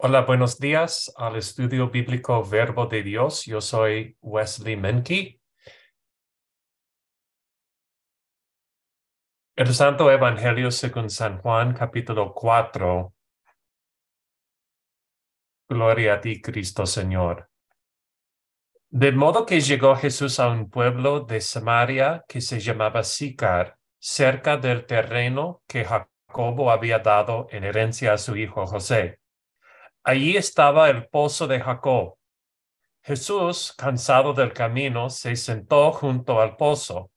Hola, buenos días al estudio bíblico Verbo de Dios. Yo soy Wesley Menke. El Santo Evangelio según San Juan, capítulo 4. Gloria a ti, Cristo Señor. De modo que llegó Jesús a un pueblo de Samaria que se llamaba Sicar, cerca del terreno que Jacobo había dado en herencia a su hijo José. Allí estaba el pozo de Jacob. Jesús, cansado del camino, se sentó junto al pozo.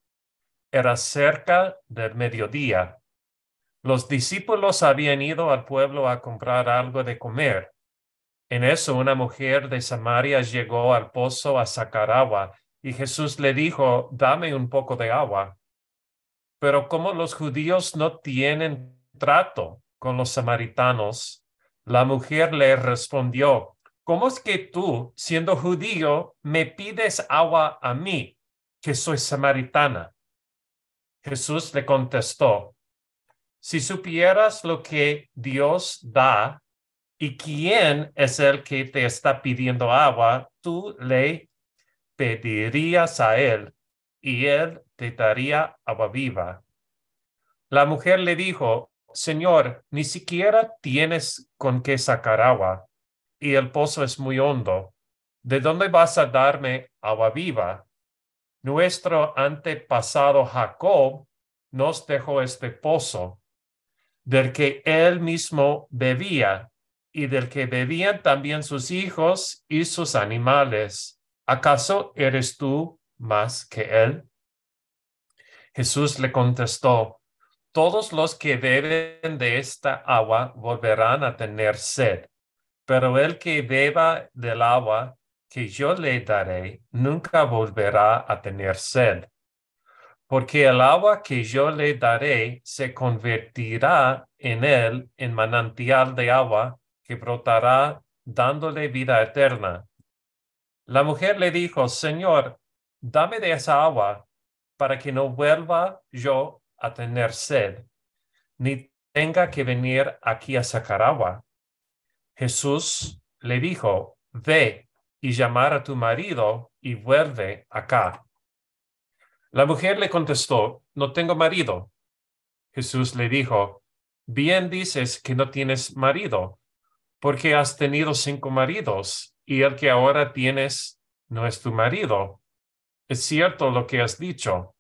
Era cerca del mediodía. Los discípulos habían ido al pueblo a comprar algo de comer. En eso una mujer de Samaria llegó al pozo a sacar agua, y Jesús le dijo, dame un poco de agua. Pero como los judíos no tienen trato con los samaritanos, la mujer le respondió, ¿cómo es que tú, siendo judío, me pides agua a mí, que soy samaritana? Jesús le contestó, si supieras lo que Dios da y quién es el que te está pidiendo agua, tú le pedirías a él y él te daría agua viva. La mujer le dijo, Señor, ni siquiera tienes con qué sacar agua, y el pozo es muy hondo. ¿De dónde vas a darme agua viva? Nuestro antepasado Jacob nos dejó este pozo, del que él mismo bebía, y del que bebían también sus hijos y sus animales. ¿Acaso eres tú más que él? Jesús le contestó, todos los que beben de esta agua volverán a tener sed, pero el que beba del agua que yo le daré nunca volverá a tener sed, porque el agua que yo le daré se convertirá en él en manantial de agua que brotará dándole vida eterna. La mujer le dijo, Señor, dame de esa agua para que no vuelva yo a tener sed, ni tenga que venir aquí a sacar agua. Jesús le dijo, ve y llamar a tu marido y vuelve acá. La mujer le contestó, no tengo marido. Jesús le dijo, bien dices que no tienes marido, porque has tenido cinco maridos y el que ahora tienes no es tu marido. Es cierto lo que has dicho.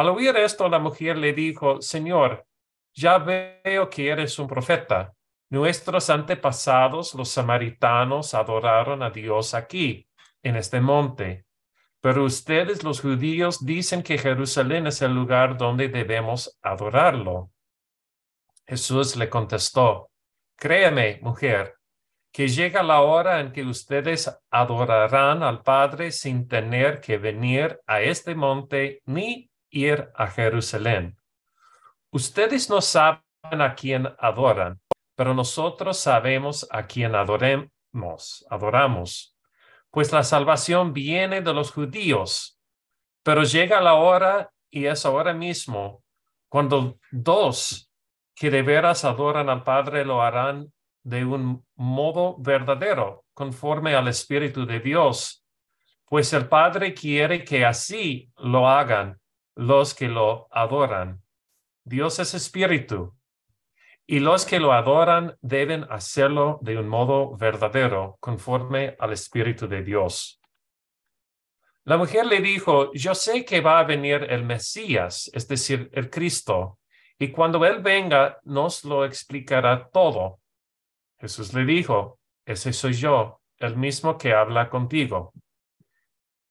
Al oír esto, la mujer le dijo, Señor, ya veo que eres un profeta. Nuestros antepasados, los samaritanos, adoraron a Dios aquí, en este monte. Pero ustedes, los judíos, dicen que Jerusalén es el lugar donde debemos adorarlo. Jesús le contestó, Créeme, mujer, que llega la hora en que ustedes adorarán al Padre sin tener que venir a este monte ni ir a Jerusalén. Ustedes no saben a quién adoran, pero nosotros sabemos a quién adoremos, adoramos, pues la salvación viene de los judíos. Pero llega la hora, y es ahora mismo, cuando dos que de veras adoran al Padre lo harán de un modo verdadero, conforme al Espíritu de Dios, pues el Padre quiere que así lo hagan los que lo adoran. Dios es espíritu y los que lo adoran deben hacerlo de un modo verdadero, conforme al espíritu de Dios. La mujer le dijo, yo sé que va a venir el Mesías, es decir, el Cristo, y cuando Él venga nos lo explicará todo. Jesús le dijo, ese soy yo, el mismo que habla contigo.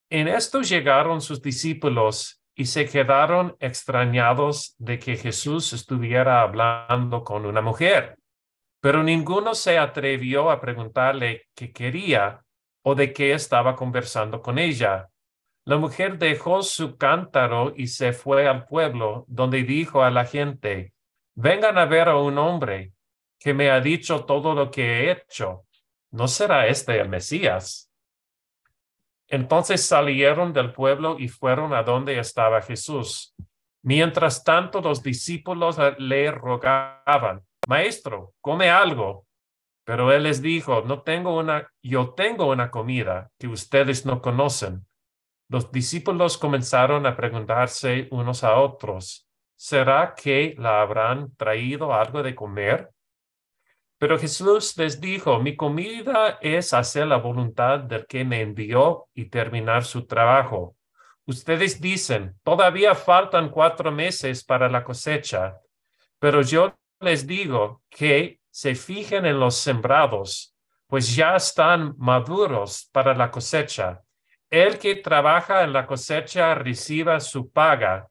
En esto llegaron sus discípulos y se quedaron extrañados de que Jesús estuviera hablando con una mujer. Pero ninguno se atrevió a preguntarle qué quería o de qué estaba conversando con ella. La mujer dejó su cántaro y se fue al pueblo, donde dijo a la gente, vengan a ver a un hombre que me ha dicho todo lo que he hecho. ¿No será este el Mesías? Entonces salieron del pueblo y fueron a donde estaba Jesús. Mientras tanto, los discípulos le rogaban, Maestro, come algo. Pero él les dijo, no tengo una, yo tengo una comida que ustedes no conocen. Los discípulos comenzaron a preguntarse unos a otros, ¿será que la habrán traído algo de comer? Pero Jesús les dijo, mi comida es hacer la voluntad del que me envió y terminar su trabajo. Ustedes dicen, todavía faltan cuatro meses para la cosecha, pero yo les digo que se fijen en los sembrados, pues ya están maduros para la cosecha. El que trabaja en la cosecha reciba su paga,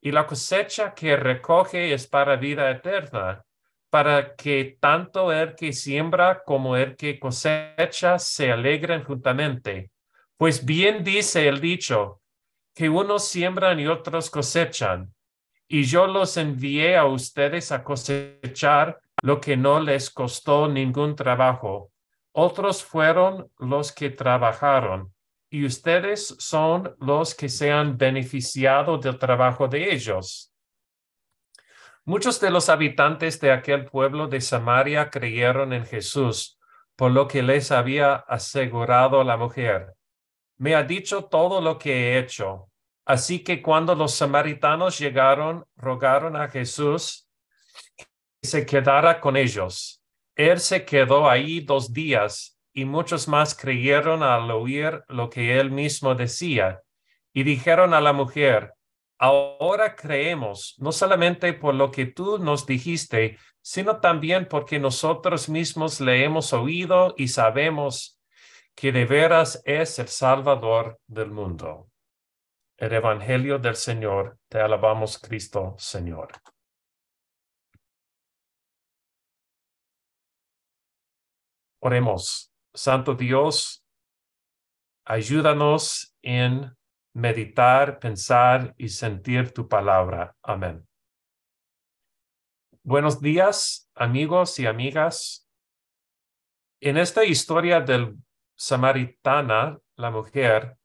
y la cosecha que recoge es para vida eterna para que tanto el que siembra como el que cosecha se alegren juntamente. Pues bien dice el dicho, que unos siembran y otros cosechan, y yo los envié a ustedes a cosechar lo que no les costó ningún trabajo. Otros fueron los que trabajaron, y ustedes son los que se han beneficiado del trabajo de ellos. Muchos de los habitantes de aquel pueblo de Samaria creyeron en Jesús, por lo que les había asegurado la mujer. Me ha dicho todo lo que he hecho. Así que cuando los samaritanos llegaron, rogaron a Jesús que se quedara con ellos. Él se quedó ahí dos días y muchos más creyeron al oír lo que él mismo decía. Y dijeron a la mujer, Ahora creemos, no solamente por lo que tú nos dijiste, sino también porque nosotros mismos le hemos oído y sabemos que de veras es el Salvador del mundo. El Evangelio del Señor, te alabamos Cristo, Señor. Oremos, Santo Dios, ayúdanos en meditar, pensar y sentir tu palabra. Amén. Buenos días, amigos y amigas. En esta historia del samaritana, la mujer,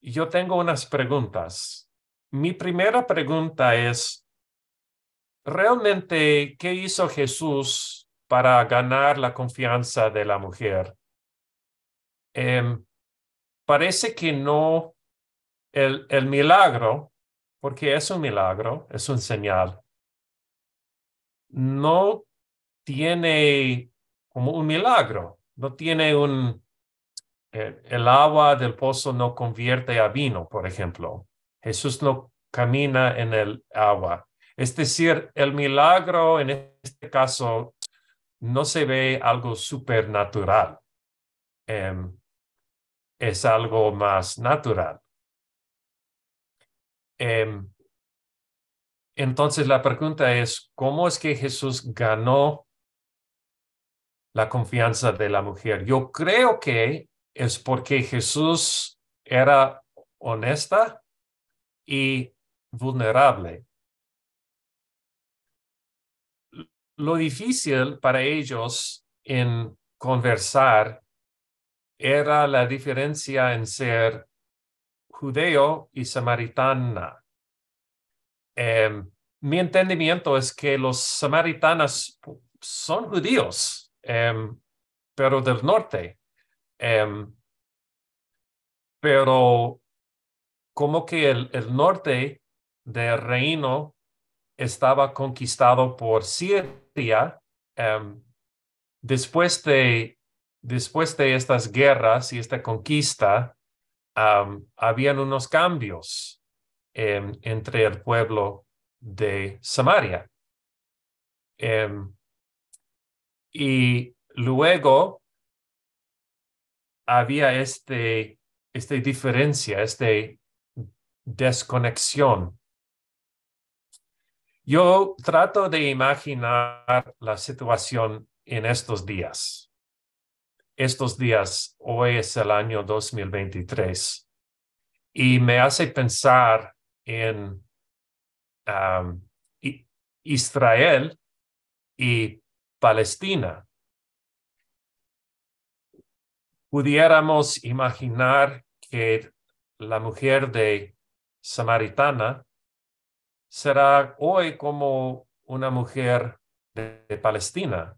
yo tengo unas preguntas. Mi primera pregunta es, ¿realmente qué hizo Jesús para ganar la confianza de la mujer? Em, parece que no el, el milagro, porque es un milagro, es un señal, no tiene como un milagro, no tiene un, eh, el agua del pozo no convierte a vino, por ejemplo. Jesús no camina en el agua. Es decir, el milagro en este caso no se ve algo supernatural. Em, es algo más natural. Em, entonces la pregunta es, ¿cómo es que Jesús ganó la confianza de la mujer? Yo creo que es porque Jesús era honesta y vulnerable. Lo difícil para ellos en conversar era la diferencia en ser judeo y samaritana. Em, mi entendimiento es que los samaritanos son judíos, em, pero del norte. Em, pero como que el, el norte del reino estaba conquistado por Siria después de después de estas guerras y esta conquista habían unos cambios em, entre el pueblo de Samaria. Em, y luego había este, esta diferencia, esta desconexión. Yo trato de imaginar la situación en estos días estos días, hoy es el año 2023, y me hace pensar en Israel y Palestina. Pudiéramos imaginar que la mujer de Samaritana será hoy como una mujer de Palestina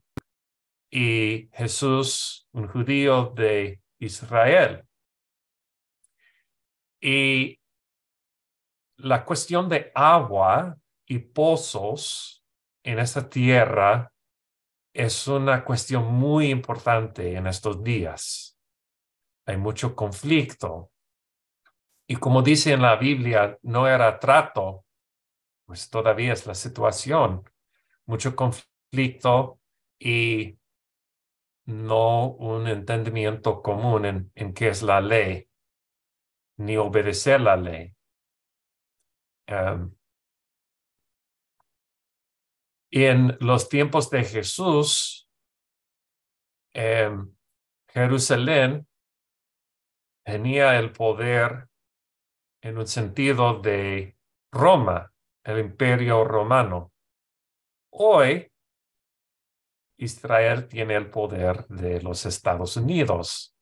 y Jesús, un judío de Israel. Y la cuestión de agua y pozos en esta tierra es una cuestión muy importante en estos días. Hay mucho conflicto. Y como dice en la Biblia, no era trato, pues todavía es la situación. Mucho conflicto y no un entendimiento común en, en qué es la ley, ni obedecer la ley. Em, y en los tiempos de Jesús, em, Jerusalén tenía el poder en un sentido de Roma, el imperio romano. Hoy, Israel tiene el poder de los Estados Unidos.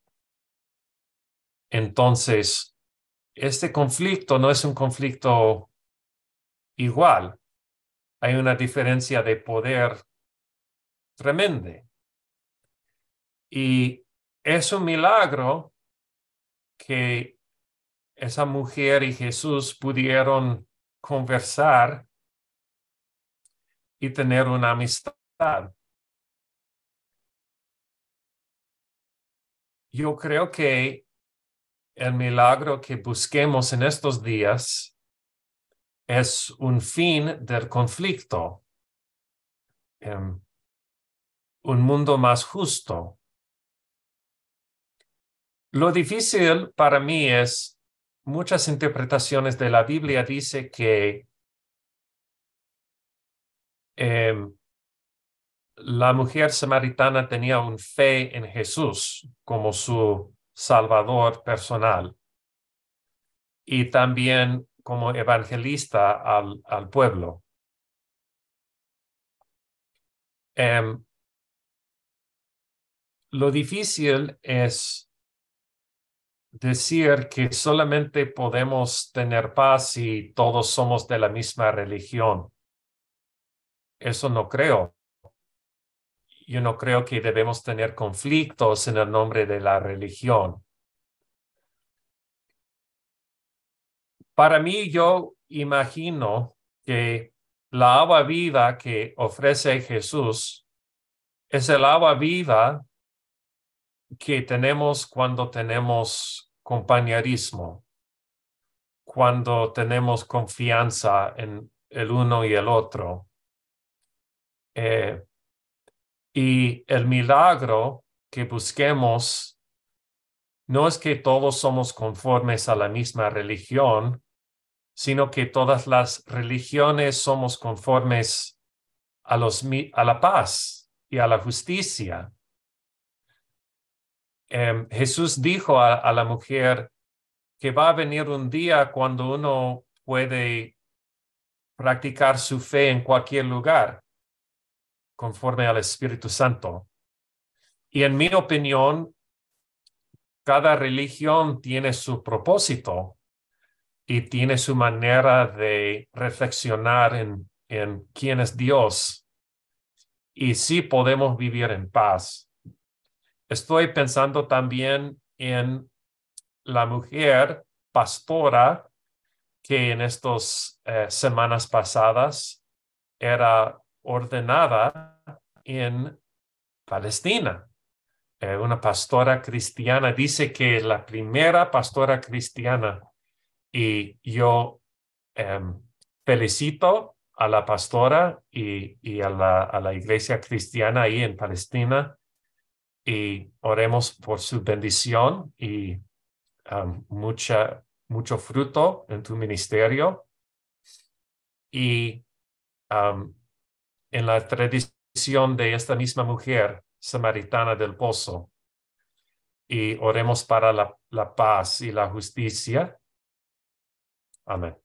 Entonces, este conflicto no es un conflicto igual. Hay una diferencia de poder tremenda. Y es un milagro que esa mujer y Jesús pudieron conversar y tener una amistad. Yo creo que el milagro que busquemos en estos días es un fin del conflicto, em, un mundo más justo. Lo difícil para mí es muchas interpretaciones de la Biblia dice que em, la mujer samaritana tenía un fe en Jesús como su salvador personal y también como evangelista al, al pueblo. Em, lo difícil es decir que solamente podemos tener paz si todos somos de la misma religión. Eso no creo yo no creo que debemos tener conflictos en el nombre de la religión. Para mí, yo imagino que la agua viva que ofrece Jesús es el agua viva que tenemos cuando tenemos compañerismo, cuando tenemos confianza en el uno y el otro. Eh, y el milagro que busquemos no es que todos somos conformes a la misma religión, sino que todas las religiones somos conformes a, los, a la paz y a la justicia. Em, Jesús dijo a, a la mujer que va a venir un día cuando uno puede practicar su fe en cualquier lugar conforme al Espíritu Santo. Y en mi opinión, cada religión tiene su propósito y tiene su manera de reflexionar en, en quién es Dios. Y sí podemos vivir en paz. Estoy pensando también en la mujer pastora que en estas eh, semanas pasadas era ordenada en Palestina. Eh, una pastora cristiana dice que la primera pastora cristiana y yo em, felicito a la pastora y, y a, la, a, la, iglesia cristiana ahí en Palestina y oremos por su bendición y mucha, mucho fruto en tu ministerio. Y en la tradición de esta misma mujer samaritana del pozo. Y oremos para la, la paz y la justicia. Amén.